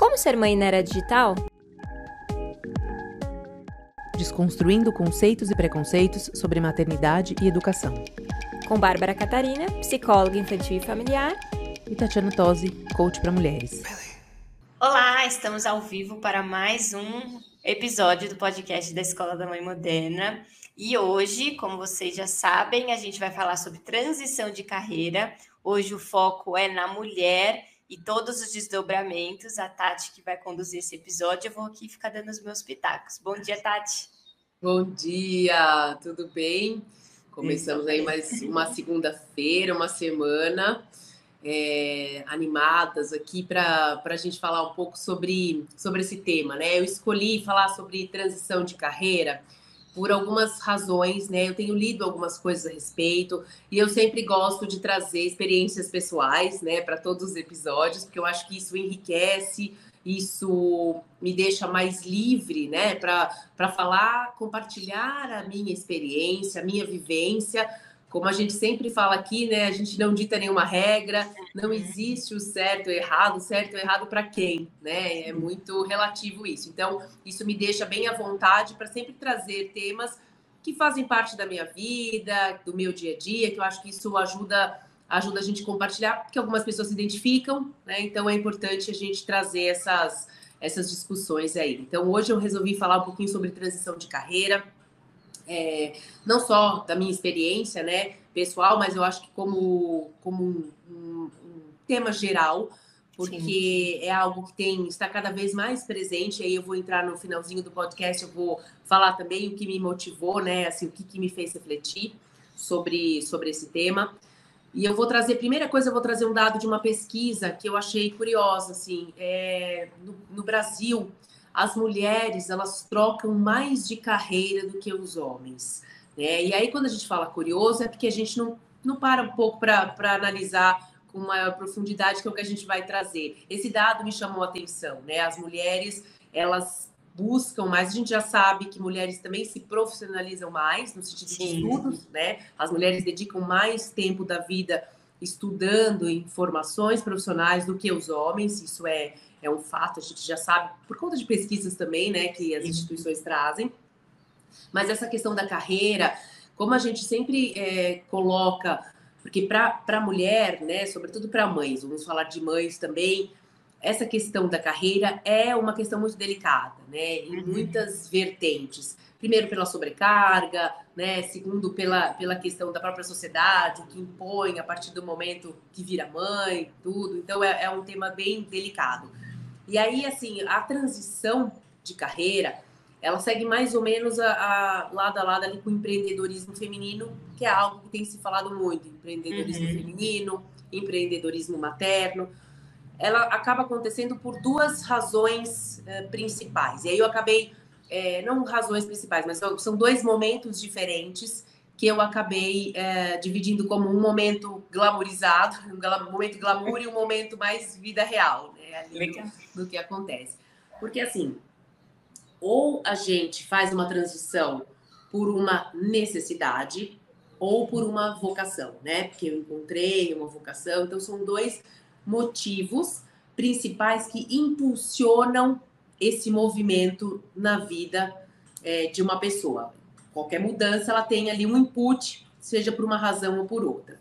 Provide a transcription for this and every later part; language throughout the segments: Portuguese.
Como ser mãe na era digital? Desconstruindo conceitos e preconceitos sobre maternidade e educação. Com Bárbara Catarina, psicóloga infantil e familiar. E Tatiana Tosi, coach para mulheres. Olá, estamos ao vivo para mais um episódio do podcast da Escola da Mãe Moderna. E hoje, como vocês já sabem, a gente vai falar sobre transição de carreira. Hoje o foco é na mulher e todos os desdobramentos. A Tati que vai conduzir esse episódio, eu vou aqui ficar dando os meus pitacos. Bom dia, Tati. Bom dia, tudo bem? Começamos aí mais uma segunda-feira, uma semana é, animadas aqui para a gente falar um pouco sobre, sobre esse tema, né? Eu escolhi falar sobre transição de carreira por algumas razões, né? Eu tenho lido algumas coisas a respeito e eu sempre gosto de trazer experiências pessoais, né, para todos os episódios, porque eu acho que isso enriquece, isso me deixa mais livre, né, para falar, compartilhar a minha experiência, a minha vivência como a gente sempre fala aqui, né? A gente não dita nenhuma regra, não uhum. existe o certo ou errado, certo ou errado para quem, né? É muito relativo isso. Então, isso me deixa bem à vontade para sempre trazer temas que fazem parte da minha vida, do meu dia a dia, que eu acho que isso ajuda ajuda a gente a compartilhar, porque algumas pessoas se identificam, né? Então é importante a gente trazer essas essas discussões aí. Então, hoje eu resolvi falar um pouquinho sobre transição de carreira é, não só da minha experiência, né, pessoal, mas eu acho que como, como um, um, um tema geral, porque Sim. é algo que tem está cada vez mais presente. Aí eu vou entrar no finalzinho do podcast, eu vou falar também o que me motivou, né, assim, o que, que me fez refletir sobre, sobre esse tema. E eu vou trazer, primeira coisa, eu vou trazer um dado de uma pesquisa que eu achei curiosa, assim, é, no, no Brasil, as mulheres elas trocam mais de carreira do que os homens. Né? E aí, quando a gente fala curioso, é porque a gente não, não para um pouco para analisar com maior profundidade, que é o que a gente vai trazer. Esse dado me chamou a atenção, né? As mulheres, elas buscam mais, a gente já sabe que mulheres também se profissionalizam mais, no sentido Sim. de estudos, né? As mulheres dedicam mais tempo da vida estudando em formações profissionais do que os homens, isso é, é um fato, a gente já sabe, por conta de pesquisas também, né, que as instituições trazem. Mas essa questão da carreira, como a gente sempre é, coloca, porque para a mulher, né, sobretudo para mães, vamos falar de mães também, essa questão da carreira é uma questão muito delicada, né, em uhum. muitas vertentes. Primeiro pela sobrecarga, né, segundo pela, pela questão da própria sociedade, o que impõe a partir do momento que vira mãe, tudo. Então é, é um tema bem delicado. E aí, assim, a transição de carreira, ela segue mais ou menos a, a lado a lado ali com o empreendedorismo feminino, que é algo que tem se falado muito, empreendedorismo uhum. feminino, empreendedorismo materno. Ela acaba acontecendo por duas razões uh, principais. E aí eu acabei, é, não razões principais, mas são dois momentos diferentes que eu acabei é, dividindo como um momento glamourizado, um momento glamour e um momento mais vida real, né? Do que acontece. Porque assim, ou a gente faz uma transição por uma necessidade ou por uma vocação, né? Porque eu encontrei uma vocação, então são dois motivos principais que impulsionam esse movimento na vida é, de uma pessoa qualquer mudança ela tem ali um input, seja por uma razão ou por outra.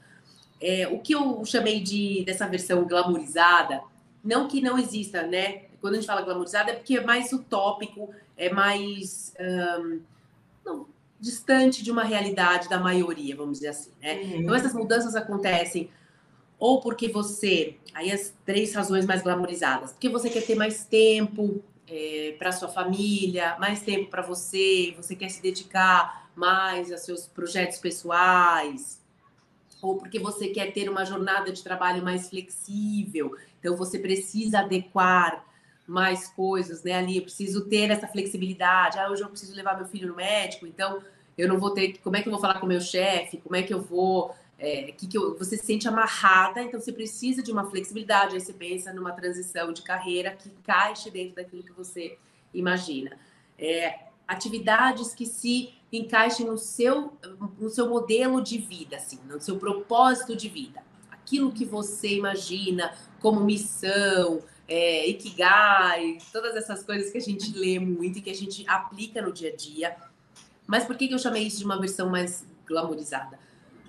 É, o que eu chamei de dessa versão glamourizada, não que não exista, né? Quando a gente fala glamourizada é porque é mais utópico, é mais um, não, distante de uma realidade da maioria, vamos dizer assim, né? Uhum. Então essas mudanças acontecem ou porque você, aí as três razões mais glamorizadas, porque você quer ter mais tempo, é, para sua família, mais tempo para você, você quer se dedicar mais a seus projetos pessoais, ou porque você quer ter uma jornada de trabalho mais flexível, então você precisa adequar mais coisas, né? Ali eu preciso ter essa flexibilidade. Ah, hoje eu preciso levar meu filho no médico, então eu não vou ter. Como é que eu vou falar com meu chefe? Como é que eu vou é, que, que eu, você se sente amarrada, então você precisa de uma flexibilidade. Aí você pensa numa transição de carreira que encaixe dentro daquilo que você imagina. É, atividades que se encaixem no seu, no seu modelo de vida, assim, no seu propósito de vida. Aquilo que você imagina como missão, é, Ikigai, todas essas coisas que a gente lê muito e que a gente aplica no dia a dia. Mas por que, que eu chamei isso de uma versão mais glamorizada?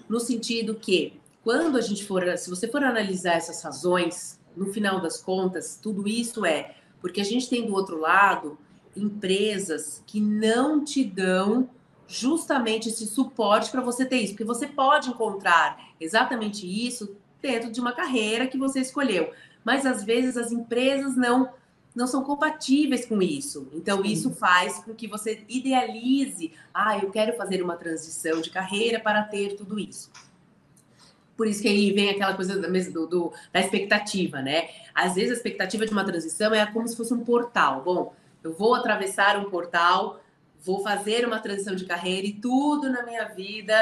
No sentido que, quando a gente for, se você for analisar essas razões, no final das contas, tudo isso é porque a gente tem do outro lado empresas que não te dão justamente esse suporte para você ter isso, porque você pode encontrar exatamente isso dentro de uma carreira que você escolheu, mas às vezes as empresas não não são compatíveis com isso. Então Sim. isso faz com que você idealize, ah, eu quero fazer uma transição de carreira para ter tudo isso. Por isso que aí vem aquela coisa do, do, da expectativa, né? Às vezes a expectativa de uma transição é como se fosse um portal. Bom, eu vou atravessar um portal, vou fazer uma transição de carreira e tudo na minha vida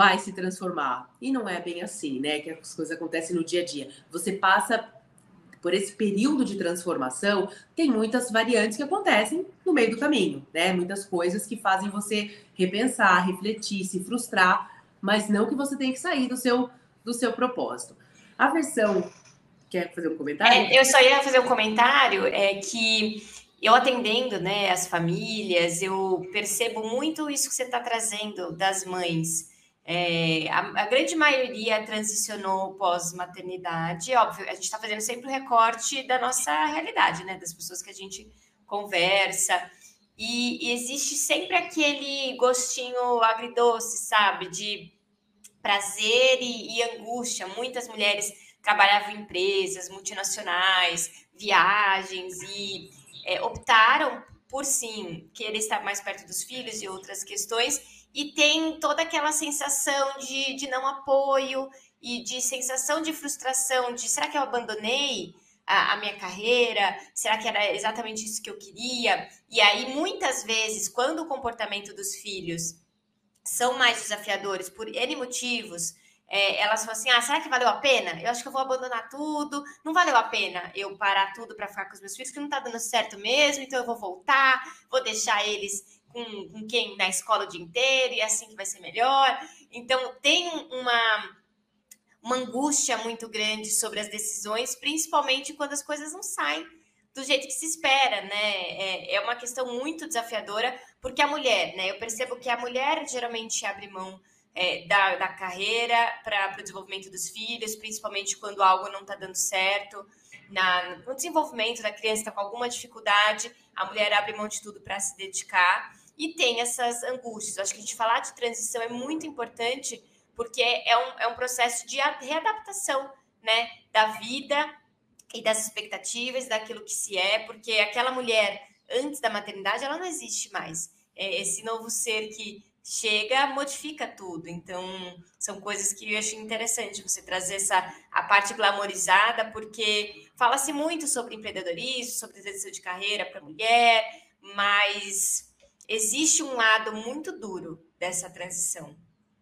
vai se transformar. E não é bem assim, né? Que as coisas acontecem no dia a dia. Você passa por esse período de transformação, tem muitas variantes que acontecem no meio do caminho, né? Muitas coisas que fazem você repensar, refletir, se frustrar, mas não que você tenha que sair do seu do seu propósito. A versão quer fazer um comentário? É, eu só ia fazer um comentário é que eu atendendo né, as famílias, eu percebo muito isso que você está trazendo das mães. É, a, a, grande maioria transicionou pós-maternidade. Óbvio, a gente está fazendo sempre o recorte da nossa realidade, né? Das pessoas que a gente conversa. E, e existe sempre aquele gostinho agridoce, sabe? De prazer e, e angústia. Muitas mulheres trabalhavam em empresas multinacionais, viagens e é, optaram por sim querer estar mais perto dos filhos e outras questões, e tem toda aquela sensação de, de não apoio e de sensação de frustração, de será que eu abandonei a, a minha carreira? Será que era exatamente isso que eu queria? E aí, muitas vezes, quando o comportamento dos filhos são mais desafiadores por N motivos, é, elas falam assim: ah, será que valeu a pena? Eu acho que eu vou abandonar tudo. Não valeu a pena eu parar tudo para ficar com os meus filhos, que não está dando certo mesmo, então eu vou voltar, vou deixar eles com, com quem na escola o dia inteiro e é assim que vai ser melhor. Então tem uma, uma angústia muito grande sobre as decisões, principalmente quando as coisas não saem do jeito que se espera, né? É, é uma questão muito desafiadora, porque a mulher, né? Eu percebo que a mulher geralmente abre mão é, da, da carreira para o desenvolvimento dos filhos, principalmente quando algo não está dando certo. Na, no desenvolvimento da criança está com alguma dificuldade, a mulher abre mão de tudo para se dedicar e tem essas angústias. Acho que a gente falar de transição é muito importante porque é um, é um processo de readaptação né, da vida e das expectativas, daquilo que se é, porque aquela mulher antes da maternidade ela não existe mais. É esse novo ser que chega, modifica tudo. Então, são coisas que eu acho interessante você trazer essa a parte glamorizada, porque fala-se muito sobre empreendedorismo, sobre transição de carreira para mulher, mas existe um lado muito duro dessa transição.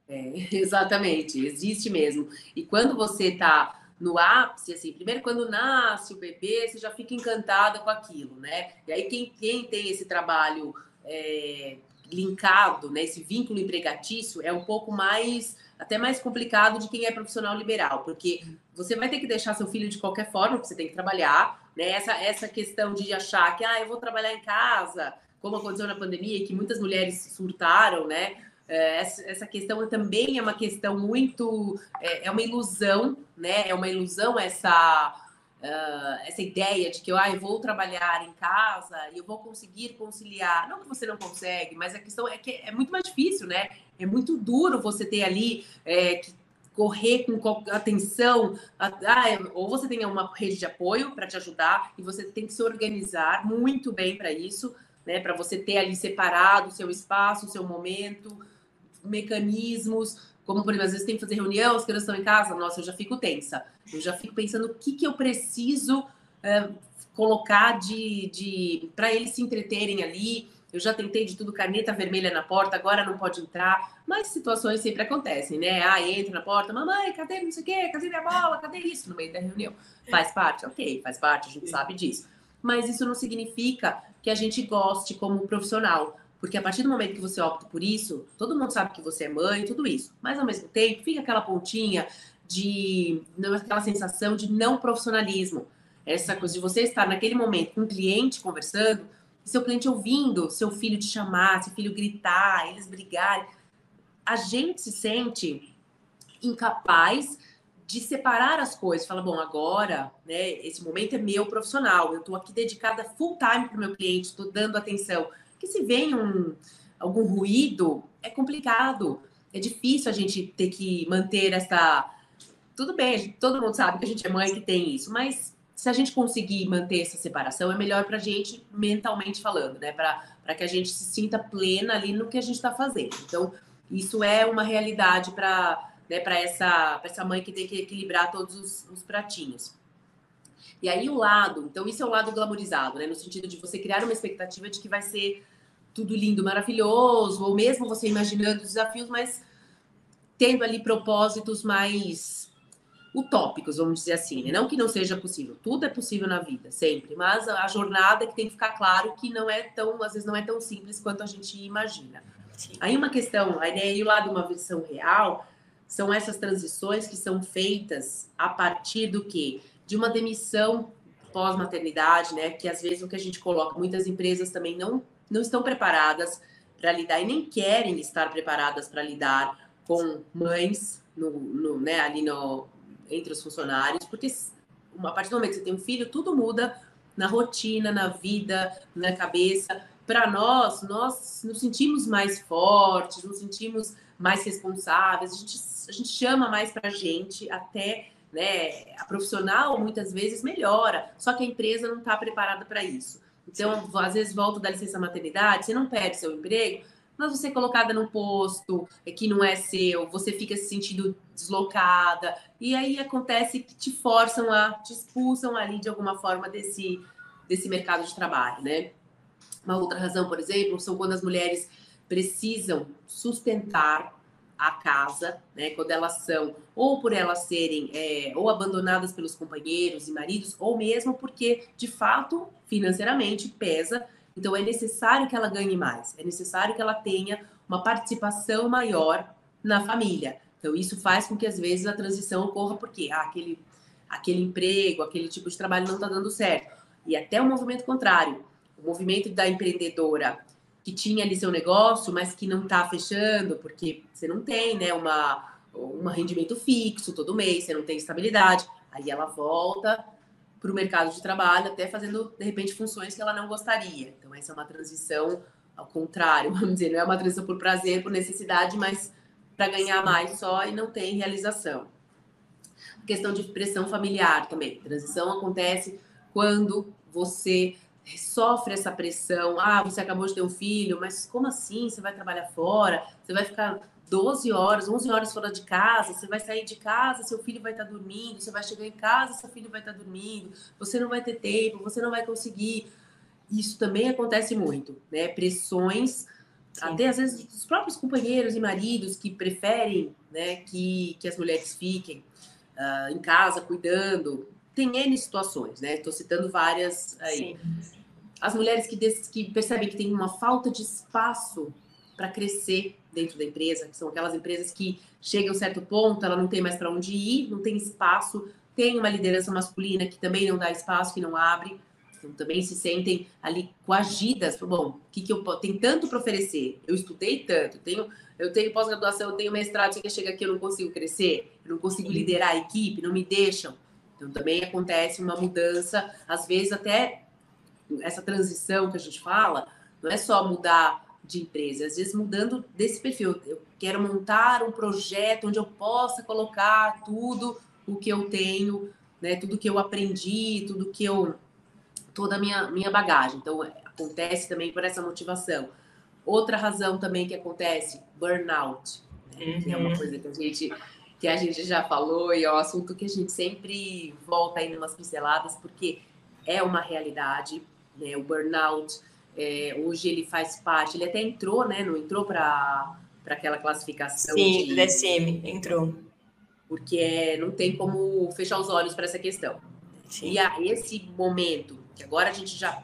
É, exatamente, existe mesmo. E quando você está no ápice, assim, primeiro quando nasce o bebê, você já fica encantada com aquilo, né? E aí quem, quem tem esse trabalho é, linkado, né, esse vínculo empregatício, é um pouco mais, até mais complicado de quem é profissional liberal, porque você vai ter que deixar seu filho de qualquer forma, porque você tem que trabalhar, né? Essa, essa questão de achar que, ah, eu vou trabalhar em casa, como aconteceu na pandemia, que muitas mulheres surtaram, né? É, essa questão também é uma questão muito. É, é uma ilusão, né? É uma ilusão essa uh, essa ideia de que ah, eu vou trabalhar em casa e eu vou conseguir conciliar. Não que você não consegue, mas a questão é que é muito mais difícil, né? É muito duro você ter ali é, que correr com atenção, ah, ou você tem uma rede de apoio para te ajudar e você tem que se organizar muito bem para isso, né? Para você ter ali separado o seu espaço, o seu momento, mecanismos como, por exemplo, às vezes tem que fazer reunião, as crianças estão em casa, nossa, eu já fico tensa. Eu já fico pensando o que, que eu preciso é, colocar de, de para eles se entreterem ali. Eu já tentei de tudo, caneta vermelha na porta, agora não pode entrar. Mas situações sempre acontecem, né? Ah, entra na porta, mamãe, cadê não sei o quê? Cadê minha bola? Cadê isso? No meio da reunião. Faz parte? Ok, faz parte, a gente sabe disso. Mas isso não significa que a gente goste como profissional. Porque a partir do momento que você opta por isso, todo mundo sabe que você é mãe, tudo isso. Mas ao mesmo tempo, fica aquela pontinha de. aquela sensação de não profissionalismo. essa coisa de você estar naquele momento com o cliente conversando, seu cliente ouvindo seu filho te chamar, seu filho gritar, eles brigarem, a gente se sente incapaz de separar as coisas. Fala, bom, agora, né, esse momento é meu profissional, eu estou aqui dedicada full time para o meu cliente, estou dando atenção. Porque se vem um, algum ruído, é complicado. É difícil a gente ter que manter essa. Tudo bem, todo mundo sabe que a gente é mãe que tem isso, mas se a gente conseguir manter essa separação, é melhor para a gente, mentalmente falando, né? Para que a gente se sinta plena ali no que a gente está fazendo. Então, isso é uma realidade para né, essa, essa mãe que tem que equilibrar todos os, os pratinhos. E aí o lado, então isso é o lado glamorizado, né? No sentido de você criar uma expectativa de que vai ser tudo lindo, maravilhoso, ou mesmo você imaginando os desafios, mas tendo ali propósitos mais utópicos, vamos dizer assim, né? Não que não seja possível, tudo é possível na vida, sempre, mas a jornada que tem que ficar claro que não é tão, às vezes não é tão simples quanto a gente imagina. Sim. Aí uma questão, a ideia lá de uma visão real são essas transições que são feitas a partir do que? De uma demissão pós-maternidade, né? Que às vezes o que a gente coloca, muitas empresas também não, não estão preparadas para lidar e nem querem estar preparadas para lidar com mães no, no, né, ali no, entre os funcionários, porque a partir do momento que você tem um filho, tudo muda na rotina, na vida, na cabeça. Para nós, nós nos sentimos mais fortes, nos sentimos mais responsáveis, a gente, a gente chama mais para a gente, até né, a profissional muitas vezes melhora, só que a empresa não está preparada para isso. Então, às vezes, volta da licença maternidade, você não perde seu emprego, mas você é colocada num posto que não é seu, você fica se sentindo deslocada, e aí acontece que te forçam a, te expulsam ali de alguma forma desse, desse mercado de trabalho, né? Uma outra razão, por exemplo, são quando as mulheres precisam sustentar a casa, né? Quando elas são, ou por elas serem é, ou abandonadas pelos companheiros e maridos, ou mesmo porque, de fato, financeiramente pesa então é necessário que ela ganhe mais, é necessário que ela tenha uma participação maior na família. Então isso faz com que às vezes a transição ocorra porque ah, aquele aquele emprego, aquele tipo de trabalho não está dando certo. E até o movimento contrário, o movimento da empreendedora que tinha ali seu negócio, mas que não está fechando porque você não tem, né, uma um rendimento fixo todo mês, você não tem estabilidade. Aí ela volta para o mercado de trabalho, até fazendo, de repente, funções que ela não gostaria. Então, essa é uma transição ao contrário, vamos dizer, não é uma transição por prazer, por necessidade, mas para ganhar mais só e não tem realização. questão de pressão familiar também. Transição acontece quando você sofre essa pressão. Ah, você acabou de ter um filho, mas como assim? Você vai trabalhar fora? Você vai ficar 12 horas, 11 horas fora de casa, você vai sair de casa, seu filho vai estar tá dormindo, você vai chegar em casa, seu filho vai estar tá dormindo, você não vai ter tempo, você não vai conseguir. Isso também acontece muito, né? Pressões, Sim. até às vezes dos próprios companheiros e maridos que preferem, né, que, que as mulheres fiquem uh, em casa cuidando. Tem N situações, né? Estou citando várias aí. Sim. As mulheres que, que percebem que tem uma falta de espaço para crescer dentro da empresa, que são aquelas empresas que chegam a um certo ponto, ela não tem mais para onde ir, não tem espaço, tem uma liderança masculina que também não dá espaço, que não abre, então também se sentem ali coagidas. Bom, que, que eu tenho tanto para oferecer? Eu estudei tanto, tenho, eu tenho pós-graduação, eu tenho mestrado, que chega aqui eu não consigo crescer, eu não consigo liderar a equipe, não me deixam. Então também acontece uma mudança, às vezes até essa transição que a gente fala, não é só mudar de empresa, às vezes mudando desse perfil. Eu quero montar um projeto onde eu possa colocar tudo o que eu tenho, né, tudo que eu aprendi, tudo que eu toda a minha minha bagagem. Então acontece também por essa motivação. Outra razão também que acontece, burnout, né, uhum. que é uma uhum. coisa que a gente que a gente já falou e é um assunto que a gente sempre volta aí umas pinceladas porque é uma realidade, né? O burnout é, hoje ele faz parte, ele até entrou, né? Não entrou para aquela classificação. Sim, de, DSM, entrou. Porque é, não tem como fechar os olhos para essa questão. Sim. E a, esse momento, que agora a gente já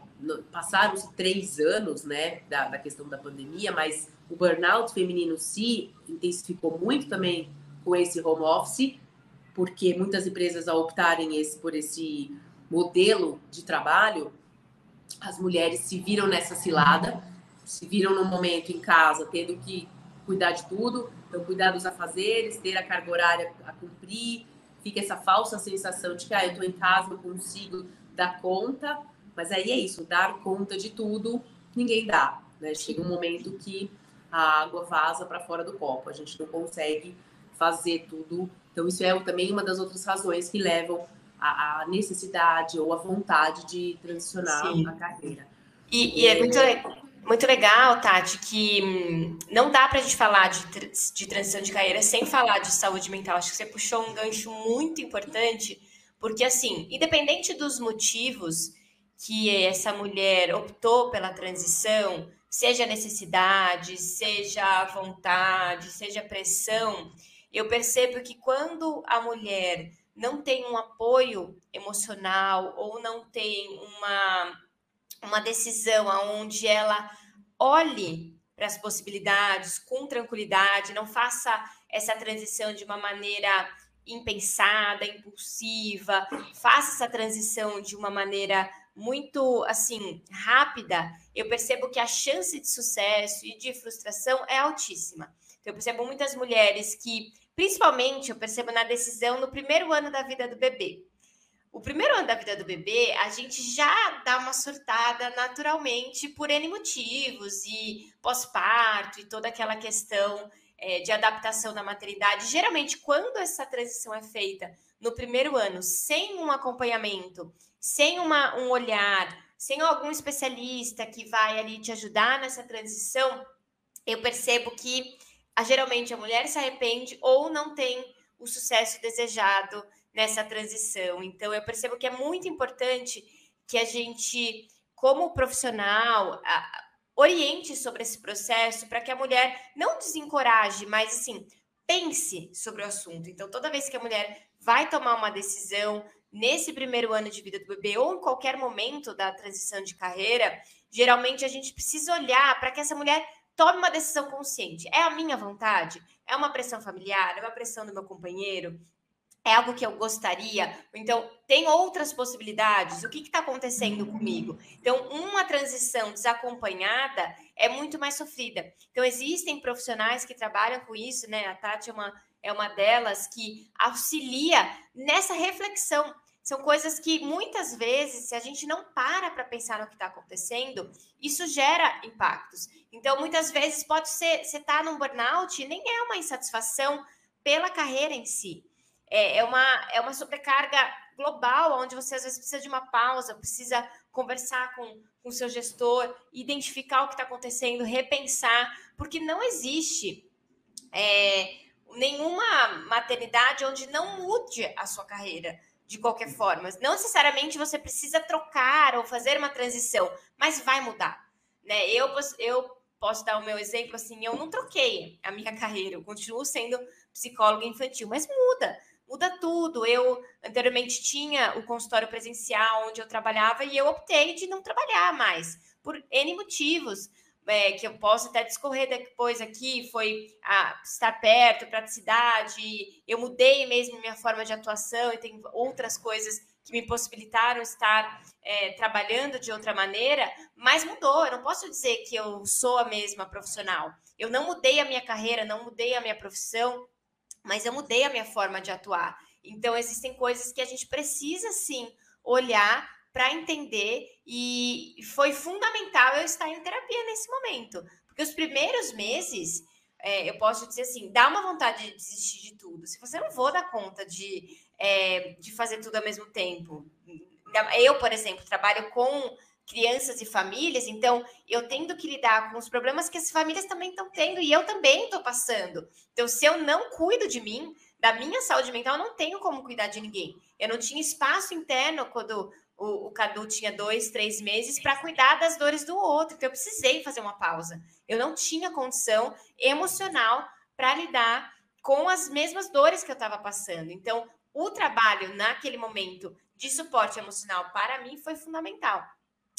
passaram os três anos, né, da, da questão da pandemia, mas o burnout feminino se intensificou muito também com esse home office, porque muitas empresas ao optarem esse, por esse modelo de trabalho, as mulheres se viram nessa cilada, se viram no momento em casa tendo que cuidar de tudo, então cuidar dos afazeres, ter a carga horária a cumprir, fica essa falsa sensação de que ah, eu estou em casa, eu consigo dar conta, mas aí é isso, dar conta de tudo, ninguém dá. Né? Chega um momento que a água vaza para fora do copo, a gente não consegue fazer tudo. Então, isso é também uma das outras razões que levam à necessidade ou à vontade de transicionar Sim. a carreira. E, e é muito, muito legal, Tati, que hum, não dá para a gente falar de, de transição de carreira sem falar de saúde mental. Acho que você puxou um gancho muito importante, porque, assim, independente dos motivos que essa mulher optou pela transição, seja necessidade, seja vontade, seja pressão, eu percebo que quando a mulher não tem um apoio emocional ou não tem uma, uma decisão onde ela olhe para as possibilidades com tranquilidade, não faça essa transição de uma maneira impensada, impulsiva, faça essa transição de uma maneira muito assim rápida, eu percebo que a chance de sucesso e de frustração é altíssima. Então, eu percebo muitas mulheres que, principalmente, eu percebo na decisão no primeiro ano da vida do bebê. O primeiro ano da vida do bebê, a gente já dá uma surtada naturalmente por N motivos e pós-parto e toda aquela questão é, de adaptação na maternidade. Geralmente, quando essa transição é feita no primeiro ano, sem um acompanhamento sem uma, um olhar, sem algum especialista que vai ali te ajudar nessa transição, eu percebo que a, geralmente a mulher se arrepende ou não tem o sucesso desejado nessa transição. Então, eu percebo que é muito importante que a gente, como profissional, a, oriente sobre esse processo para que a mulher não desencoraje, mas assim, pense sobre o assunto. Então, toda vez que a mulher vai tomar uma decisão, nesse primeiro ano de vida do bebê ou em qualquer momento da transição de carreira, geralmente a gente precisa olhar para que essa mulher tome uma decisão consciente. É a minha vontade? É uma pressão familiar? É uma pressão do meu companheiro? É algo que eu gostaria? Então, tem outras possibilidades? O que está acontecendo comigo? Então, uma transição desacompanhada é muito mais sofrida. Então, existem profissionais que trabalham com isso, né? A Tati é uma, é uma delas que auxilia nessa reflexão são coisas que muitas vezes, se a gente não para para pensar no que está acontecendo, isso gera impactos. Então, muitas vezes pode ser, você está num burnout e nem é uma insatisfação pela carreira em si. É, é, uma, é uma sobrecarga global, onde você às vezes precisa de uma pausa, precisa conversar com o seu gestor, identificar o que está acontecendo, repensar, porque não existe é, nenhuma maternidade onde não mude a sua carreira de qualquer forma. Não necessariamente você precisa trocar ou fazer uma transição, mas vai mudar. Né? Eu, eu posso dar o meu exemplo assim, eu não troquei a minha carreira, eu continuo sendo psicóloga infantil, mas muda, muda tudo. Eu anteriormente tinha o consultório presencial onde eu trabalhava e eu optei de não trabalhar mais, por N motivos é, que eu posso até discorrer depois aqui, foi a, estar perto, praticidade. Eu mudei mesmo minha forma de atuação e tem outras coisas que me possibilitaram estar é, trabalhando de outra maneira, mas mudou. Eu não posso dizer que eu sou a mesma profissional. Eu não mudei a minha carreira, não mudei a minha profissão, mas eu mudei a minha forma de atuar. Então, existem coisas que a gente precisa sim olhar para entender e foi fundamental eu estar em terapia nesse momento, porque os primeiros meses é, eu posso dizer assim, dá uma vontade de desistir de tudo. Se você não vou dar conta de, é, de fazer tudo ao mesmo tempo. Eu, por exemplo, trabalho com crianças e famílias, então eu tendo que lidar com os problemas que as famílias também estão tendo e eu também estou passando. Então, se eu não cuido de mim, da minha saúde mental, eu não tenho como cuidar de ninguém. Eu não tinha espaço interno quando o, o Cadu tinha dois, três meses para cuidar das dores do outro. Então, eu precisei fazer uma pausa. Eu não tinha condição emocional para lidar com as mesmas dores que eu estava passando. Então, o trabalho naquele momento de suporte emocional para mim foi fundamental.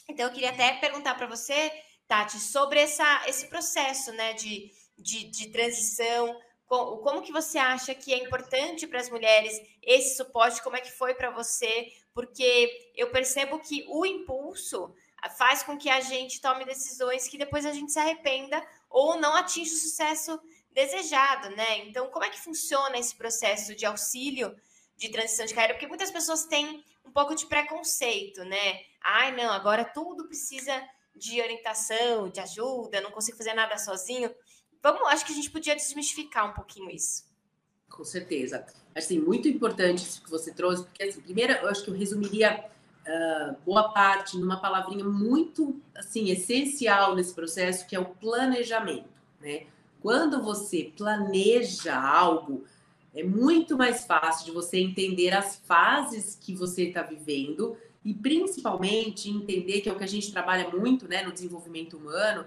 Então, eu queria até perguntar para você, Tati, sobre essa, esse processo né, de, de, de transição como que você acha que é importante para as mulheres esse suporte? Como é que foi para você? Porque eu percebo que o impulso faz com que a gente tome decisões que depois a gente se arrependa ou não atinja o sucesso desejado, né? Então, como é que funciona esse processo de auxílio de transição de carreira? Porque muitas pessoas têm um pouco de preconceito, né? Ai, não, agora tudo precisa de orientação, de ajuda, não consigo fazer nada sozinho. Vamos, acho que a gente podia desmistificar um pouquinho isso. Com certeza. Assim, muito importante isso que você trouxe, porque, assim, primeiro, eu acho que eu resumiria uh, boa parte numa palavrinha muito, assim, essencial nesse processo, que é o planejamento, né? Quando você planeja algo, é muito mais fácil de você entender as fases que você está vivendo e principalmente entender que é o que a gente trabalha muito né, no desenvolvimento humano,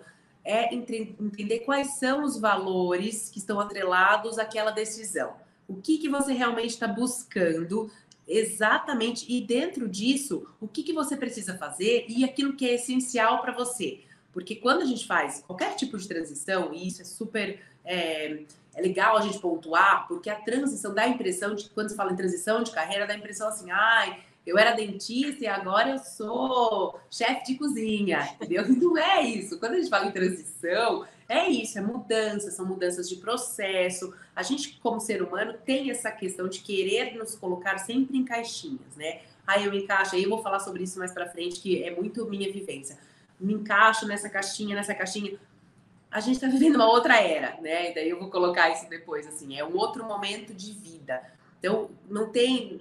é entender quais são os valores que estão atrelados àquela decisão. O que, que você realmente está buscando exatamente e dentro disso, o que, que você precisa fazer e aquilo que é essencial para você. Porque quando a gente faz qualquer tipo de transição, e isso é super é, é, legal a gente pontuar, porque a transição dá a impressão de, quando se fala em transição de carreira, dá a impressão assim, ai, eu era dentista e agora eu sou chefe de cozinha, entendeu? Não é isso. Quando a gente fala em transição, é isso, é mudança, são mudanças de processo. A gente, como ser humano, tem essa questão de querer nos colocar sempre em caixinhas, né? Aí eu encaixo, aí eu vou falar sobre isso mais para frente, que é muito minha vivência me encaixo nessa caixinha, nessa caixinha. A gente está vivendo uma outra era, né? E daí eu vou colocar isso depois, assim, é um outro momento de vida. Então, não tem.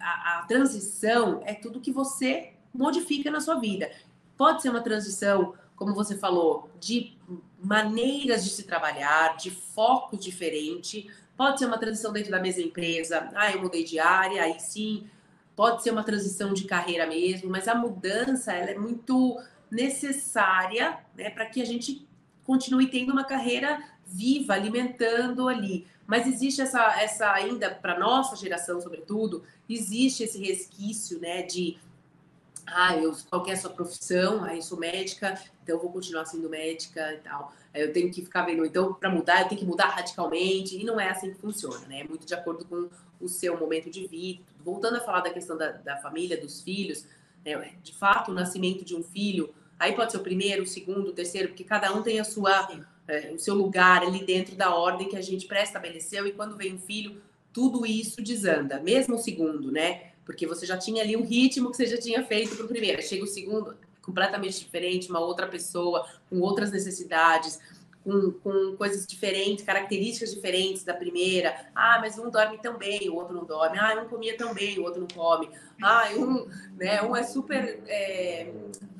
A, a, a transição é tudo que você modifica na sua vida. Pode ser uma transição, como você falou, de maneiras de se trabalhar, de foco diferente. Pode ser uma transição dentro da mesma empresa. Ah, eu mudei de área, aí sim. Pode ser uma transição de carreira mesmo, mas a mudança ela é muito necessária né, para que a gente continue tendo uma carreira viva, alimentando ali. Mas existe essa, essa ainda, para nossa geração, sobretudo, existe esse resquício né, de ah, eu, qual é a sua profissão? Ah, eu sou médica, então eu vou continuar sendo médica e tal. Eu tenho que ficar vendo, então, para mudar, eu tenho que mudar radicalmente, e não é assim que funciona, né? É muito de acordo com o seu momento de vida. Voltando a falar da questão da, da família, dos filhos, né? de fato, o nascimento de um filho Aí pode ser o primeiro, o segundo, o terceiro, porque cada um tem a sua, é, o seu lugar ali dentro da ordem que a gente pré-estabeleceu. E quando vem um filho, tudo isso desanda, mesmo o segundo, né? Porque você já tinha ali um ritmo que você já tinha feito para o primeiro. Chega o segundo, completamente diferente, uma outra pessoa, com outras necessidades com, com coisas diferentes, características diferentes da primeira. Ah, mas um dorme tão bem, o outro não dorme. Ah, um comia tão bem, o outro não come. Ah, um, né, um é super. É,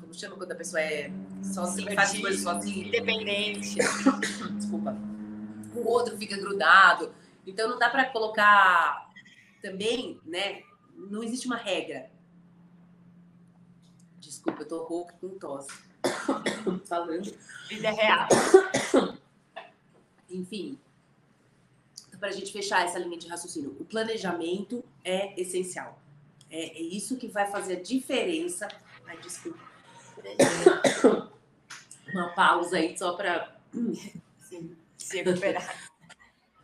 como chama quando a pessoa é sozinha, faz as coisas sozinha? Independente. Desculpa. O outro fica grudado. Então não dá para colocar também, né? Não existe uma regra. Desculpa, eu tô rouca com tosse. falando. Vida real. Enfim, então, para a gente fechar essa linha de raciocínio, o planejamento é essencial. É, é isso que vai fazer a diferença. Ai, desculpa. Uma pausa aí só para se recuperar.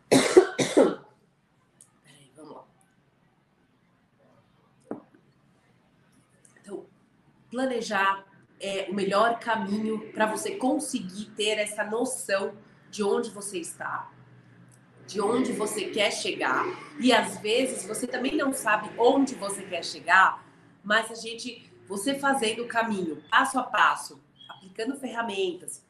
Peraí, vamos lá. Então, planejar é o melhor caminho para você conseguir ter essa noção de onde você está, de onde você quer chegar. E às vezes você também não sabe onde você quer chegar, mas a gente, você fazendo o caminho passo a passo, aplicando ferramentas,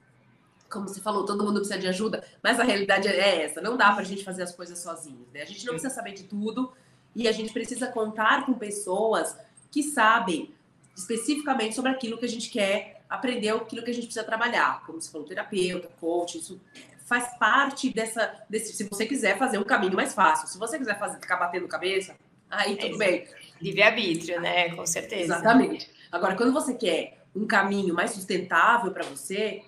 como você falou, todo mundo precisa de ajuda, mas a realidade é essa, não dá para a gente fazer as coisas sozinhos. Né? A gente não precisa saber de tudo e a gente precisa contar com pessoas que sabem especificamente sobre aquilo que a gente quer aprender, aquilo que a gente precisa trabalhar, como se falou, terapeuta, coach, isso faz parte dessa, desse, se você quiser fazer um caminho mais fácil. Se você quiser fazer, ficar batendo cabeça, aí tudo é, bem. Livre-arbítrio, né? Com certeza. Exatamente. Agora, quando você quer um caminho mais sustentável para você,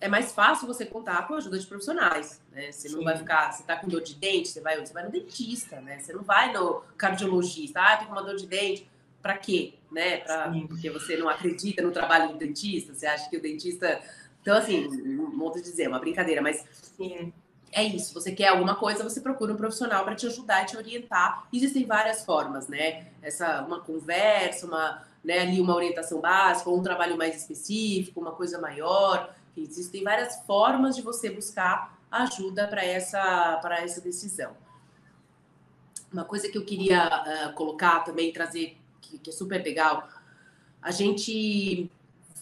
é mais fácil você contar com a ajuda de profissionais, né? Você não Sim. vai ficar, você tá com dor de dente, você vai, você vai no dentista, né? Você não vai no cardiologista, ah, tô com uma dor de dente para quê? Né? Pra, porque você não acredita no trabalho do dentista, você acha que o dentista. Então, assim, não vou dizer, é uma brincadeira, mas. Sim. É isso. Você quer alguma coisa, você procura um profissional para te ajudar te orientar. Existem várias formas, né? Essa uma conversa, uma né, ali uma orientação básica, ou um trabalho mais específico, uma coisa maior. Existem várias formas de você buscar ajuda para essa para essa decisão. Uma coisa que eu queria uh, colocar também, trazer, que, que é super legal, a gente.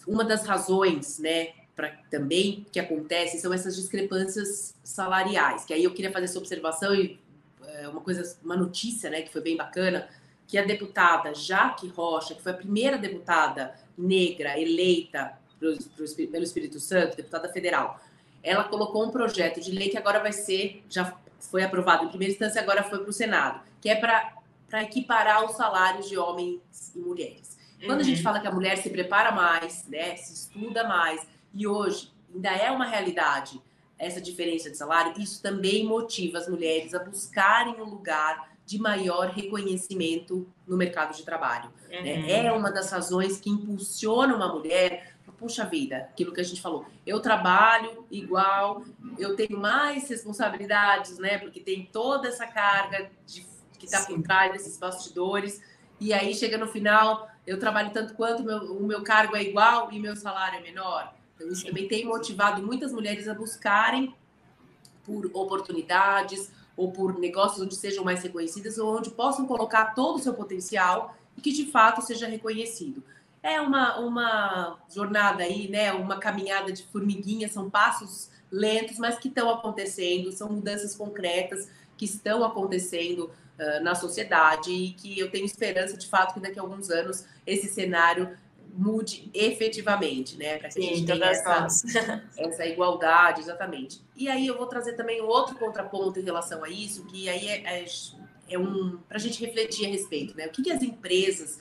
Uma das razões, né, para também que acontece são essas discrepâncias salariais. Que aí eu queria fazer essa observação e é, uma coisa, uma notícia, né, que foi bem bacana, que a deputada Jaque Rocha, que foi a primeira deputada negra eleita pro, pro, pelo Espírito Santo, deputada federal, ela colocou um projeto de lei que agora vai ser, já foi aprovado em primeira instância, agora foi para o Senado, que é para equiparar os salários de homens e mulheres. Quando a gente uhum. fala que a mulher se prepara mais, né, se estuda mais, e hoje ainda é uma realidade essa diferença de salário, isso também motiva as mulheres a buscarem um lugar de maior reconhecimento no mercado de trabalho. Né? Uhum. Né? É uma das razões que impulsiona uma mulher puxa vida, aquilo que a gente falou, eu trabalho igual, eu tenho mais responsabilidades, né? Porque tem toda essa carga de, que está por trás desses bastidores. E aí chega no final, eu trabalho tanto quanto meu, o meu cargo é igual e meu salário é menor. Então, isso também tem motivado muitas mulheres a buscarem por oportunidades ou por negócios onde sejam mais reconhecidas ou onde possam colocar todo o seu potencial e que de fato seja reconhecido. É uma, uma jornada aí, né? Uma caminhada de formiguinha, são passos lentos, mas que estão acontecendo, são mudanças concretas que estão acontecendo uh, na sociedade e que eu tenho esperança de fato que daqui a alguns anos esse cenário mude efetivamente, né? Para que Sim, a gente tenha essa, essa, igualdade, exatamente. E aí eu vou trazer também outro contraponto em relação a isso, que aí é, é, é um para a gente refletir a respeito, né? O que, que as empresas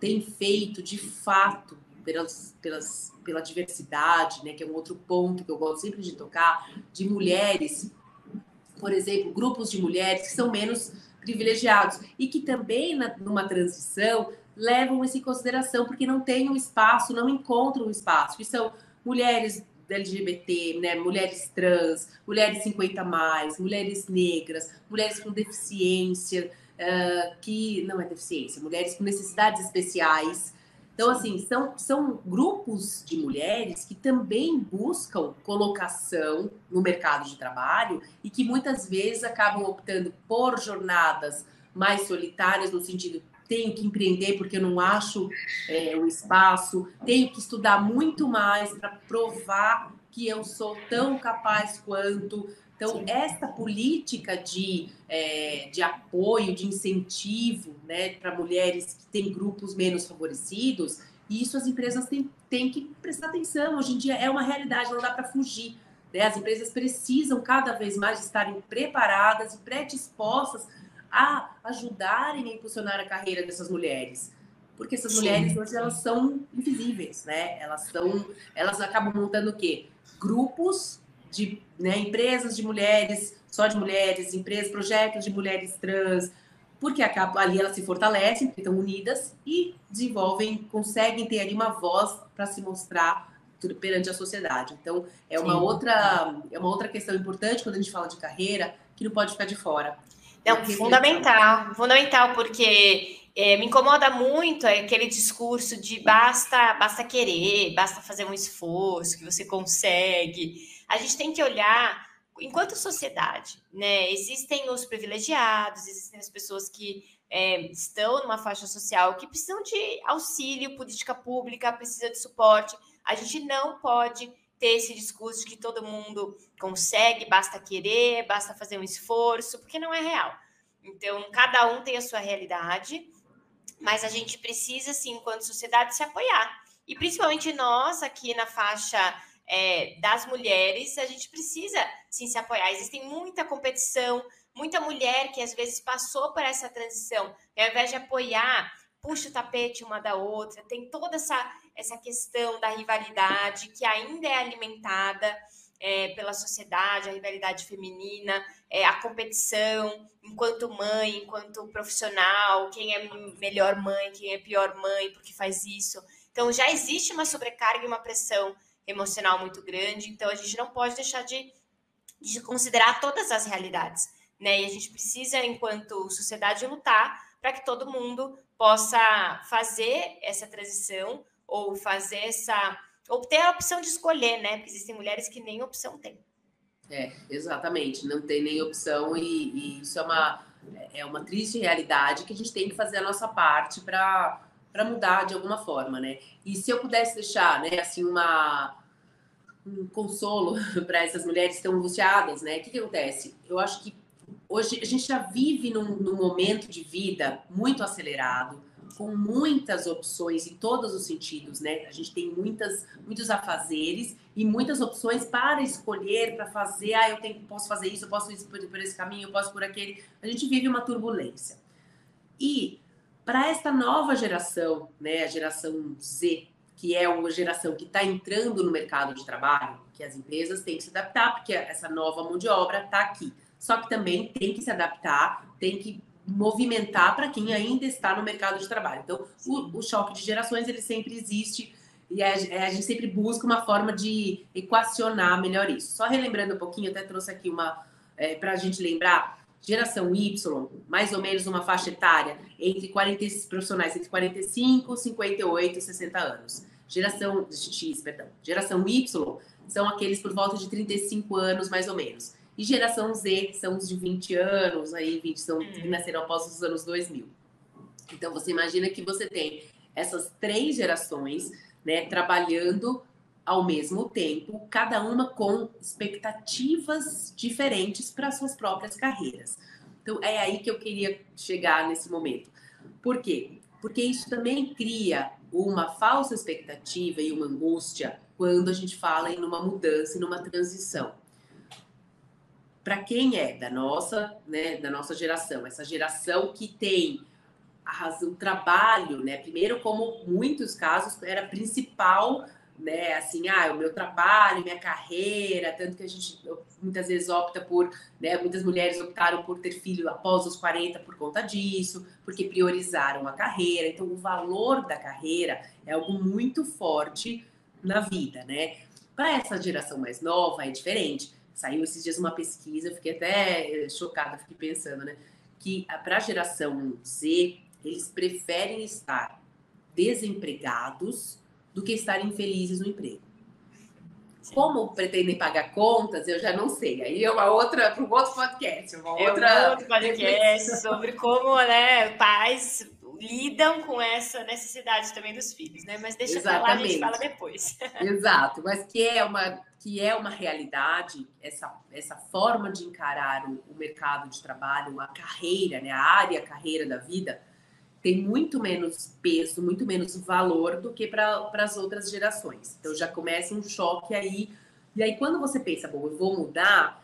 têm feito de fato pelas, pelas, pela diversidade, né? Que é um outro ponto que eu gosto sempre de tocar, de mulheres, por exemplo, grupos de mulheres que são menos privilegiados e que também na, numa transição levam isso em consideração, porque não têm um espaço, não encontram um espaço, que são mulheres LGBT, né, mulheres trans, mulheres 50 mais, mulheres negras, mulheres com deficiência, uh, que não é deficiência, mulheres com necessidades especiais. Então, assim, são, são grupos de mulheres que também buscam colocação no mercado de trabalho e que muitas vezes acabam optando por jornadas mais solitárias, no sentido tenho que empreender porque eu não acho é, o espaço, tenho que estudar muito mais para provar que eu sou tão capaz quanto. Então, Sim. esta política de, é, de apoio, de incentivo né, para mulheres que têm grupos menos favorecidos, isso as empresas têm, têm que prestar atenção. Hoje em dia é uma realidade, não dá para fugir. Né? As empresas precisam cada vez mais estarem preparadas e predispostas a ajudarem a impulsionar a carreira dessas mulheres. Porque essas Sim. mulheres hoje elas são invisíveis, né? Elas são, elas acabam montando o quê? Grupos de né, empresas de mulheres, só de mulheres, empresas, projetos de mulheres trans, porque acaba, ali elas se fortalecem, porque estão unidas e desenvolvem, conseguem ter ali uma voz para se mostrar perante a sociedade. Então, é uma outra é uma outra questão importante quando a gente fala de carreira que não pode ficar de fora. Não, fundamental, fundamental, porque é, me incomoda muito aquele discurso de basta, basta querer, basta fazer um esforço, que você consegue. A gente tem que olhar enquanto sociedade, né? Existem os privilegiados, existem as pessoas que é, estão numa faixa social que precisam de auxílio, política pública, precisa de suporte. A gente não pode ter esse discurso de que todo mundo consegue, basta querer, basta fazer um esforço, porque não é real. Então, cada um tem a sua realidade, mas a gente precisa, sim, enquanto sociedade, se apoiar. E principalmente nós, aqui na faixa é, das mulheres, a gente precisa, sim, se apoiar. Existe muita competição, muita mulher que às vezes passou por essa transição, e ao invés de apoiar, puxa o tapete uma da outra, tem toda essa essa questão da rivalidade que ainda é alimentada é, pela sociedade, a rivalidade feminina, é, a competição enquanto mãe, enquanto profissional, quem é melhor mãe, quem é pior mãe, porque faz isso. Então já existe uma sobrecarga e uma pressão emocional muito grande, então a gente não pode deixar de, de considerar todas as realidades, né? E a gente precisa, enquanto sociedade, lutar para que todo mundo possa fazer essa transição ou fazer essa ou ter a opção de escolher, né? Porque existem mulheres que nem opção têm. É, exatamente, não tem nem opção e, e isso é uma é uma triste realidade que a gente tem que fazer a nossa parte para para mudar de alguma forma, né? E se eu pudesse deixar, né, assim uma um consolo para essas mulheres estão angustiadas, né? O que, que acontece? Eu acho que hoje a gente já vive num, num momento de vida muito acelerado, com muitas opções em todos os sentidos, né? A gente tem muitas, muitos afazeres e muitas opções para escolher, para fazer. Ah, eu tenho, posso fazer isso, eu posso ir por, por esse caminho, eu posso por aquele. A gente vive uma turbulência. E para esta nova geração, né, a geração Z, que é uma geração que está entrando no mercado de trabalho, que as empresas têm que se adaptar, porque essa nova mão de obra está aqui. Só que também tem que se adaptar, tem que movimentar para quem ainda está no mercado de trabalho. Então, o, o choque de gerações ele sempre existe e a, a, gente sempre busca uma forma de equacionar melhor isso. Só relembrando um pouquinho, até trouxe aqui uma é, para a gente lembrar. Geração Y, mais ou menos uma faixa etária entre 40 profissionais entre 45, 58 e 60 anos. Geração X, perdão. Geração Y são aqueles por volta de 35 anos, mais ou menos. E geração Z são os de 20 anos, aí 20 são uhum. que nasceram após os anos 2000. Então você imagina que você tem essas três gerações, né, trabalhando ao mesmo tempo, cada uma com expectativas diferentes para suas próprias carreiras. Então é aí que eu queria chegar nesse momento. Por quê? Porque isso também cria uma falsa expectativa e uma angústia quando a gente fala em uma mudança, em uma transição para quem é da nossa, né, da nossa geração, essa geração que tem a razão trabalho, né? Primeiro, como muitos casos era principal, né? Assim, ah, o meu trabalho, minha carreira, tanto que a gente muitas vezes opta por, né? Muitas mulheres optaram por ter filho após os 40 por conta disso, porque priorizaram a carreira. Então, o valor da carreira é algo muito forte na vida, né? Para essa geração mais nova é diferente Saiu esses dias uma pesquisa, eu fiquei até chocada, fiquei pensando, né? Que para a geração Z, eles preferem estar desempregados do que estar infelizes no emprego. Como pretendem pagar contas, eu já não sei. Aí é uma outra, para um outro podcast. Uma outra é um outro podcast sobre como né, pais lidam com essa necessidade também dos filhos, né? Mas deixa Exatamente. pra lá, a gente fala depois. Exato, mas que é uma, que é uma realidade, essa, essa forma de encarar o, o mercado de trabalho, a carreira, né? a área, a carreira da vida, tem muito menos peso, muito menos valor do que para as outras gerações. Então já começa um choque aí. E aí, quando você pensa, bom, eu vou mudar,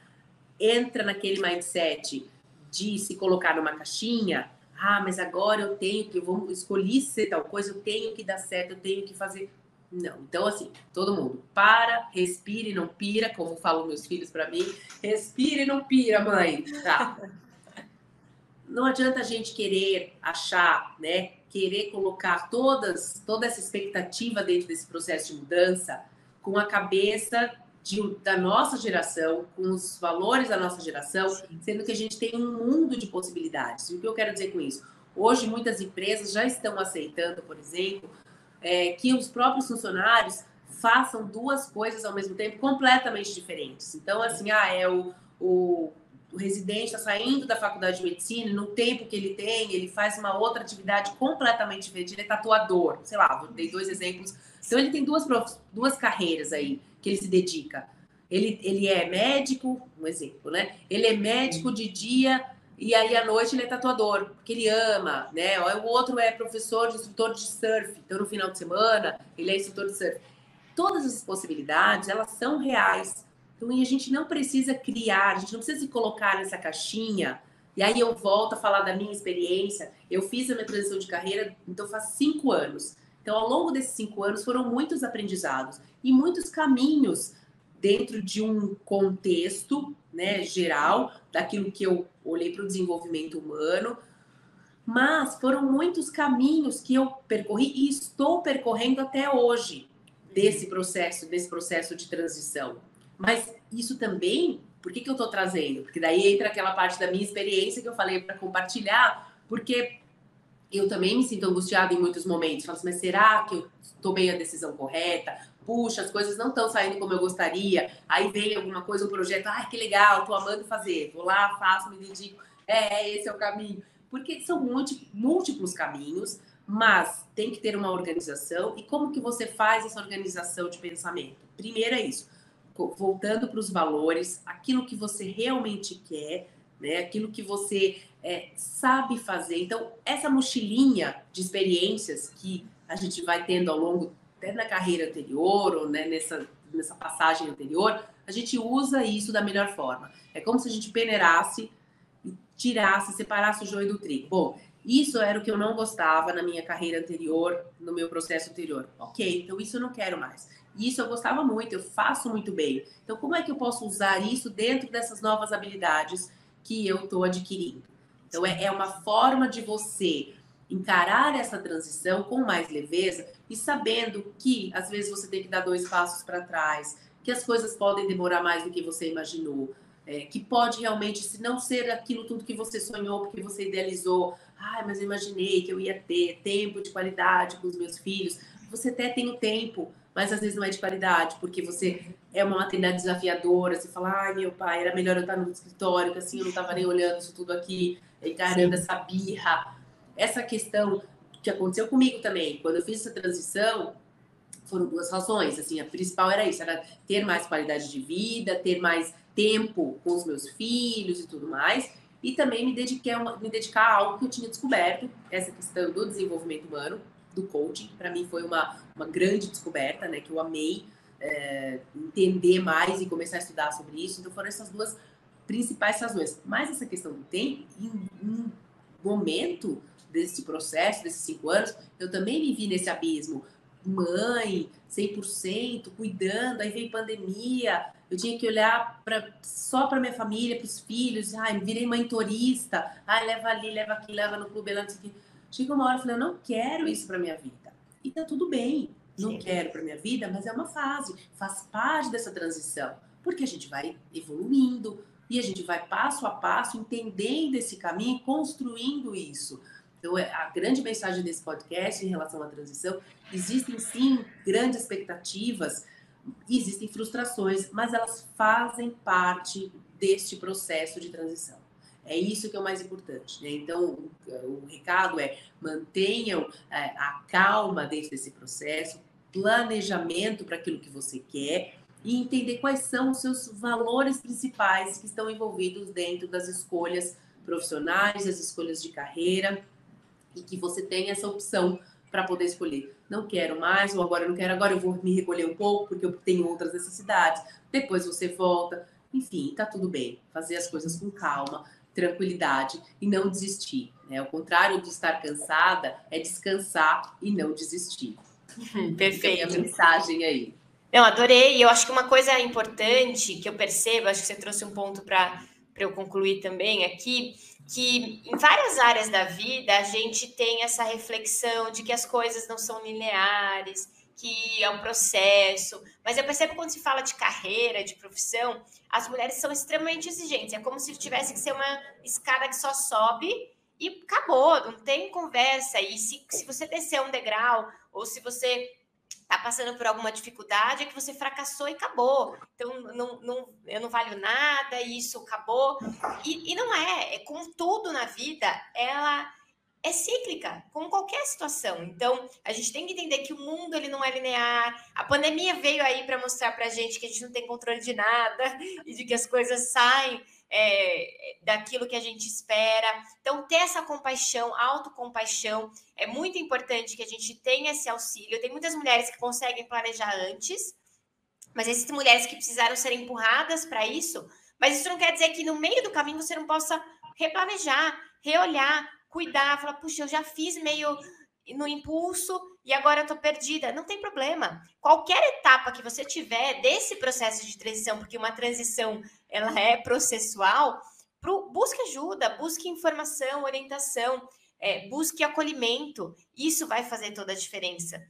entra naquele mindset de se colocar numa caixinha ah, mas agora eu tenho que, eu vou escolher ser tal coisa, eu tenho que dar certo, eu tenho que fazer. Não, então assim, todo mundo para, respire, não pira, como falam meus filhos para mim, respire, não pira, mãe, tá? Não adianta a gente querer achar, né, querer colocar todas, toda essa expectativa dentro desse processo de mudança com a cabeça de, da nossa geração, com os valores da nossa geração, Sim. sendo que a gente tem um mundo de possibilidades. E o que eu quero dizer com isso? Hoje, muitas empresas já estão aceitando, por exemplo, é, que os próprios funcionários façam duas coisas ao mesmo tempo completamente diferentes. Então, assim, ah, é o, o, o residente está saindo da faculdade de medicina, no tempo que ele tem, ele faz uma outra atividade completamente diferente, ele é tatuador, sei lá, dei dois exemplos. Então, ele tem duas, duas carreiras aí que ele se dedica. Ele, ele é médico, um exemplo, né? Ele é médico de dia e aí à noite ele é tatuador, porque ele ama, né? O outro é professor, instrutor de surf, então no final de semana ele é instrutor de surf. Todas essas possibilidades, elas são reais. Então a gente não precisa criar, a gente não precisa se colocar nessa caixinha. E aí eu volto a falar da minha experiência. Eu fiz a minha transição de carreira, então faz cinco anos. Então, ao longo desses cinco anos, foram muitos aprendizados e muitos caminhos dentro de um contexto né, geral, daquilo que eu olhei para o desenvolvimento humano, mas foram muitos caminhos que eu percorri e estou percorrendo até hoje desse processo, desse processo de transição. Mas isso também Por que, que eu estou trazendo? Porque daí entra aquela parte da minha experiência que eu falei para compartilhar, porque eu também me sinto angustiada em muitos momentos. Falo assim, mas será que eu tomei a decisão correta? Puxa, as coisas não estão saindo como eu gostaria. Aí vem alguma coisa, um projeto, ai, que legal, tô amando fazer. Vou lá, faço, me dedico. É, esse é o caminho. Porque são múltiplos caminhos, mas tem que ter uma organização. E como que você faz essa organização de pensamento? Primeiro é isso, voltando para os valores, aquilo que você realmente quer, né? Aquilo que você é, sabe fazer. Então, essa mochilinha de experiências que a gente vai tendo ao longo até da carreira anterior ou né, nessa, nessa passagem anterior, a gente usa isso da melhor forma. É como se a gente peneirasse tirasse, separasse o joio do trigo. Bom, isso era o que eu não gostava na minha carreira anterior, no meu processo anterior. Ok, então isso eu não quero mais. Isso eu gostava muito, eu faço muito bem. Então, como é que eu posso usar isso dentro dessas novas habilidades que eu estou adquirindo? Então, é, é uma forma de você encarar essa transição com mais leveza e sabendo que às vezes você tem que dar dois passos para trás, que as coisas podem demorar mais do que você imaginou, é, que pode realmente se não ser aquilo tudo que você sonhou, porque você idealizou, ai, mas eu imaginei que eu ia ter tempo de qualidade com os meus filhos. Você até tem o tempo, mas às vezes não é de qualidade, porque você é uma maternidade desafiadora, você fala, ai, meu pai, era melhor eu estar no escritório, que assim eu não estava nem olhando isso tudo aqui, encarando essa birra. Essa questão que aconteceu comigo também, quando eu fiz essa transição, foram duas razões, assim, a principal era isso, era ter mais qualidade de vida, ter mais tempo com os meus filhos e tudo mais, e também me, dediquei a uma, me dedicar a algo que eu tinha descoberto, essa questão do desenvolvimento humano, do coaching. Para mim foi uma, uma grande descoberta, né? Que eu amei é, entender mais e começar a estudar sobre isso. Então foram essas duas principais razões. Mas essa questão do tempo, em um momento desse processo, desses cinco anos, eu também me vi nesse abismo. Mãe, 100%, cuidando, aí veio pandemia, eu tinha que olhar pra, só para minha família, para os filhos, ai, virei mãe turista, ai, leva ali, leva aqui, leva no clube, leva aqui. Chega uma hora e falei, eu não quero isso para minha vida. E tá tudo bem, não Sim. quero para minha vida, mas é uma fase, faz parte dessa transição, porque a gente vai evoluindo e a gente vai passo a passo entendendo esse caminho, construindo isso. Então, é, a grande mensagem desse podcast em relação à transição, existem sim grandes expectativas, existem frustrações, mas elas fazem parte deste processo de transição. É isso que é o mais importante. Né? Então, o, o, recado é mantenham é, a calma dentro desse processo, planejamento para aquilo que você quer e entender quais são os seus valores principais que estão envolvidos dentro das escolhas profissionais, as escolhas de carreira e que você tenha essa opção para poder escolher. Não quero mais, ou agora não quero, agora eu vou me recolher um pouco porque eu tenho outras necessidades. Depois você volta. Enfim, tá tudo bem. Fazer as coisas com calma tranquilidade e não desistir. Né? O contrário de estar cansada é descansar e não desistir. Perfeito. a mensagem aí. Não, adorei. Eu acho que uma coisa importante que eu percebo, acho que você trouxe um ponto para eu concluir também aqui, que em várias áreas da vida a gente tem essa reflexão de que as coisas não são lineares, que é um processo. Mas eu percebo quando se fala de carreira, de profissão, as mulheres são extremamente exigentes. É como se tivesse que ser uma escada que só sobe e acabou, não tem conversa. E se, se você descer um degrau, ou se você está passando por alguma dificuldade, é que você fracassou e acabou. Então, não, não, eu não valho nada, isso acabou. E, e não é, é com tudo na vida, ela é cíclica, como qualquer situação. Então, a gente tem que entender que o mundo ele não é linear. A pandemia veio aí para mostrar para a gente que a gente não tem controle de nada e de que as coisas saem é, daquilo que a gente espera. Então, ter essa compaixão, autocompaixão, é muito importante que a gente tenha esse auxílio. Tem muitas mulheres que conseguem planejar antes, mas existem mulheres que precisaram ser empurradas para isso. Mas isso não quer dizer que no meio do caminho você não possa replanejar, reolhar, cuidar, falar, puxa, eu já fiz meio no impulso e agora eu tô perdida. Não tem problema. Qualquer etapa que você tiver desse processo de transição, porque uma transição ela é processual, pro, busque ajuda, busque informação, orientação, é, busque acolhimento. Isso vai fazer toda a diferença.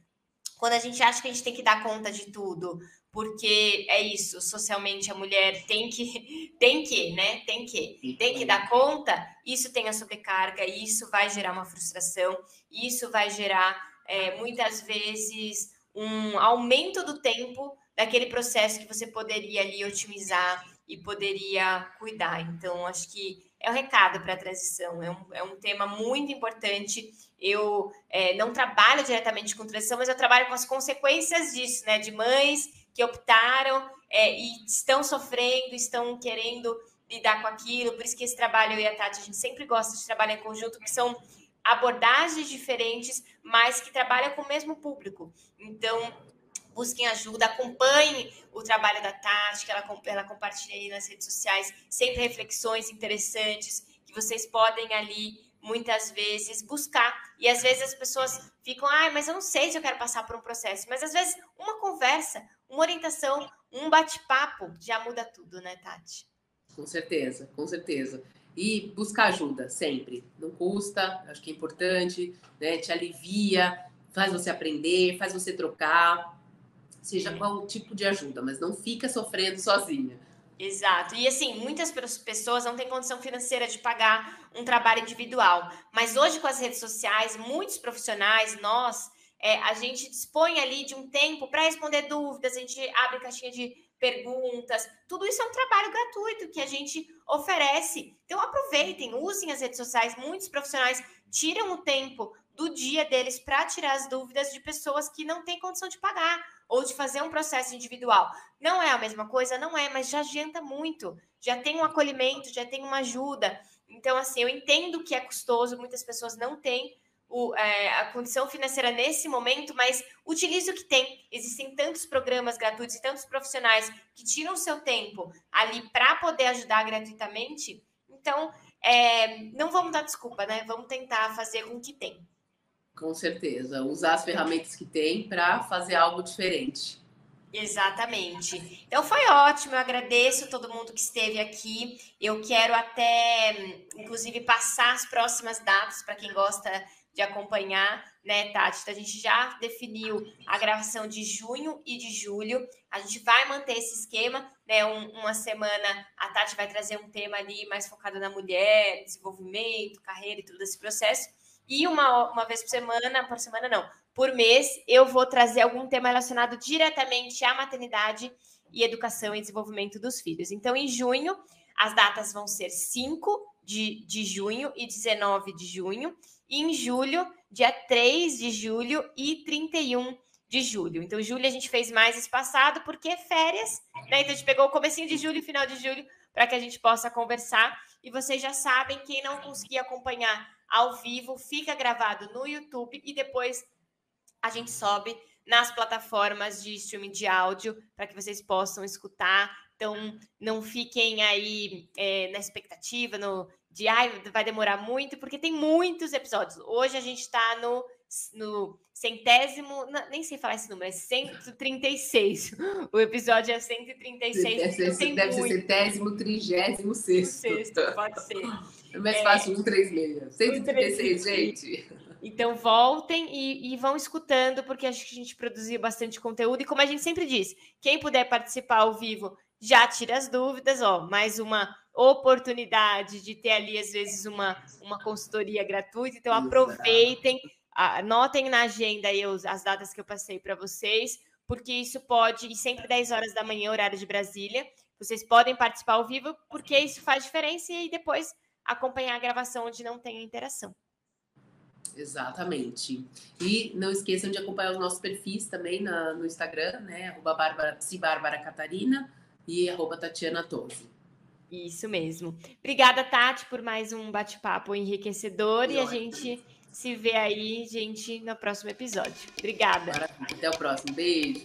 Quando a gente acha que a gente tem que dar conta de tudo, porque é isso, socialmente a mulher tem que, tem que, né? Tem que, tem que dar conta, isso tem a sobrecarga, isso vai gerar uma frustração, isso vai gerar é, muitas vezes um aumento do tempo daquele processo que você poderia ali otimizar e poderia cuidar. Então, acho que é o um recado para a transição, é um, é um tema muito importante. Eu é, não trabalho diretamente com transição, mas eu trabalho com as consequências disso, né? De mães que optaram é, e estão sofrendo, estão querendo lidar com aquilo. Por isso que esse trabalho, eu e a Tati, a gente sempre gosta de trabalhar em conjunto, que são abordagens diferentes, mas que trabalham com o mesmo público. Então, busquem ajuda, acompanhem o trabalho da Tati, que ela, ela compartilha aí nas redes sociais, sempre reflexões interessantes que vocês podem ali muitas vezes buscar. E às vezes as pessoas ficam, ah, mas eu não sei se eu quero passar por um processo. Mas às vezes uma conversa, uma orientação, um bate-papo já muda tudo, né, Tati? Com certeza, com certeza. E buscar ajuda sempre. Não custa, acho que é importante, né? Te alivia, faz você aprender, faz você trocar, seja qual tipo de ajuda, mas não fica sofrendo sozinha. Exato. E assim, muitas pessoas não têm condição financeira de pagar um trabalho individual. Mas hoje, com as redes sociais, muitos profissionais, nós, é, a gente dispõe ali de um tempo para responder dúvidas, a gente abre caixinha de perguntas. Tudo isso é um trabalho gratuito que a gente oferece. Então aproveitem, usem as redes sociais. Muitos profissionais tiram o tempo do dia deles para tirar as dúvidas de pessoas que não têm condição de pagar ou de fazer um processo individual. Não é a mesma coisa, não é, mas já adianta muito. Já tem um acolhimento, já tem uma ajuda. Então, assim, eu entendo que é custoso, muitas pessoas não têm o, é, a condição financeira nesse momento, mas utilize o que tem. Existem tantos programas gratuitos e tantos profissionais que tiram o seu tempo ali para poder ajudar gratuitamente. Então, é, não vamos dar desculpa, né? Vamos tentar fazer com o que tem. Com certeza. Usar as ferramentas que tem para fazer algo diferente. Exatamente. Então foi ótimo, eu agradeço todo mundo que esteve aqui. Eu quero até, inclusive, passar as próximas datas para quem gosta de acompanhar, né, Tati? Então, a gente já definiu a gravação de junho e de julho. A gente vai manter esse esquema, né? Um, uma semana a Tati vai trazer um tema ali mais focado na mulher, desenvolvimento, carreira e tudo esse processo. E uma, uma vez por semana, por semana não, por mês, eu vou trazer algum tema relacionado diretamente à maternidade e educação e desenvolvimento dos filhos. Então, em junho, as datas vão ser 5 de, de junho e 19 de junho. Em julho, dia 3 de julho e 31 de julho. Então, julho a gente fez mais espaçado porque é férias, né? Então, a gente pegou o comecinho de julho e final de julho para que a gente possa conversar. E vocês já sabem, quem não conseguir acompanhar ao vivo, fica gravado no YouTube e depois a gente sobe nas plataformas de streaming de áudio para que vocês possam escutar. Então, não fiquem aí é, na expectativa no, de ai, vai demorar muito, porque tem muitos episódios. Hoje a gente está no, no centésimo, não, nem sei falar esse número, é 136. O episódio é 136. Deve, ser, deve ser centésimo, trigésimo, sexto. sexto. Pode ser. É mais fácil, 136. 136, gente. Então voltem e, e, vão escutando, porque acho que a gente produziu bastante conteúdo. E como a gente sempre diz, quem puder participar ao vivo já tira as dúvidas, ó. Mais uma oportunidade de ter ali, às vezes, uma, uma consultoria gratuita. Então, aproveitem, anotem na agenda aí as datas que eu passei para vocês, porque isso pode, e sempre 10 horas da manhã, horário de Brasília. Vocês podem participar ao vivo, porque isso faz diferença, e depois acompanhar a gravação onde não tem interação. Exatamente. E não esqueçam de acompanhar os nossos perfis também na, no Instagram, né? Arroba Bárbara, Bárbara Catarina e arroba Tatiana Tose. Isso mesmo. Obrigada, Tati, por mais um bate-papo enriquecedor. E, e a gente se vê aí, gente, no próximo episódio. Obrigada. Até o próximo. Beijo.